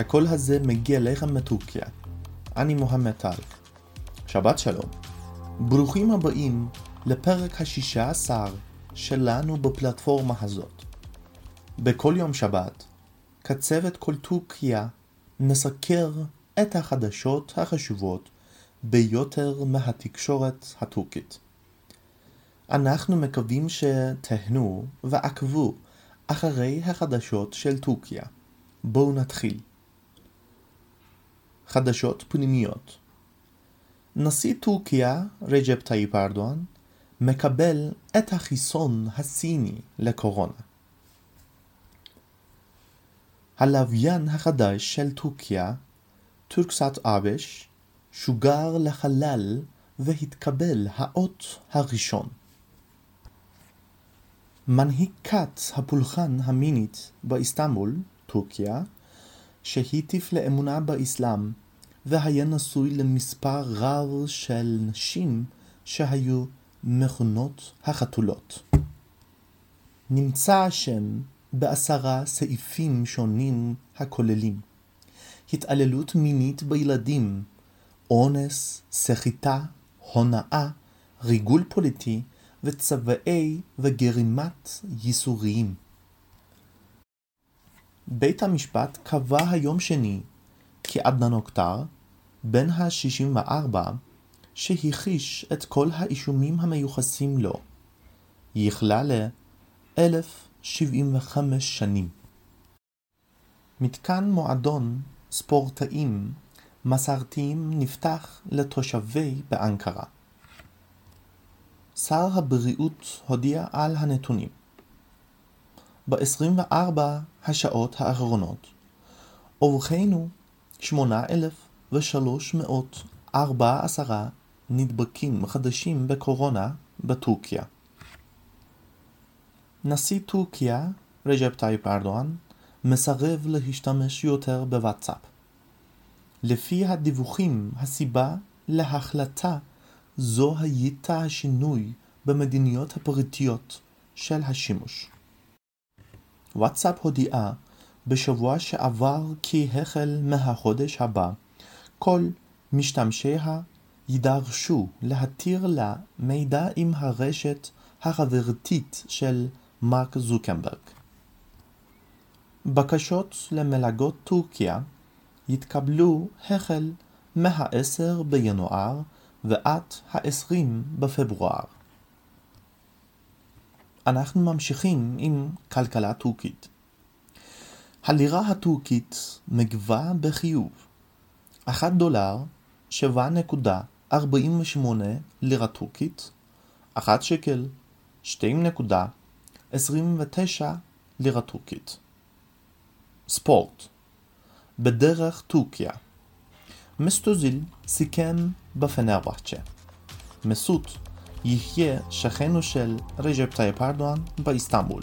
הקול הזה מגיע לכם מטורקיה. אני מוחמד טארק. שבת שלום. ברוכים הבאים לפרק השישה עשר שלנו בפלטפורמה הזאת. בכל יום שבת, קצבת כל טורקיה נסקר את החדשות החשובות ביותר מהתקשורת הטורקית. אנחנו מקווים שתהנו ועקבו אחרי החדשות של טורקיה. בואו נתחיל. חדשות פנימיות נשיא טורקיה, רג'פ טאיפ ארדואן, מקבל את החיסון הסיני לקורונה. הלוויין החדש של טורקיה, טורקסאט אבש, שוגר לחלל והתקבל האות הראשון. מנהיקת הפולחן המינית באיסטנבול, טורקיה, שהטיף לאמונה באסלאם והיה נשוי למספר רב של נשים שהיו מכונות החתולות. נמצא השם בעשרה סעיפים שונים הכוללים התעללות מינית בילדים, אונס, סחיטה, הונאה, ריגול פוליטי וצוואי וגרימת ייסוריים. בית המשפט קבע היום שני כי עדנאן אוקטר, בן ה-64, שהכחיש את כל האישומים המיוחסים לו, יכלה ל-1075 שנים. מתקן מועדון ספורטאים מסרתיים נפתח לתושבי באנקרה. שר הבריאות הודיע על הנתונים. ב-24 השעות האחרונות אורחנו 8,314 נדבקים חדשים בקורונה בטורקיה. נשיא טורקיה, רג'פ טייפ ארדואן, מסרב להשתמש יותר בוואטסאפ. לפי הדיווחים, הסיבה להחלטה זו הייתה השינוי במדיניות הפרטיות של השימוש. וואטסאפ הודיעה בשבוע שעבר כי החל מהחודש הבא כל משתמשיה יידרשו להתיר לה מידע עם הרשת החברתית של מרק זוקנברג. בקשות למלגות טורקיה יתקבלו החל מה-10 בינואר ועד ה-20 בפברואר. אנחנו ממשיכים עם כלכלה טורקית. הלירה הטורקית מגבה בחיוב. 1 דולר 7.48 לירה טורקית. 1 שקל 2.29 לירה טורקית. ספורט. בדרך טורקיה. מסוט אוזיל סיכם בפנרבחצ'ה מסוט יהיה שכנו של רג'פ טייפ ארדואן באיסטנבול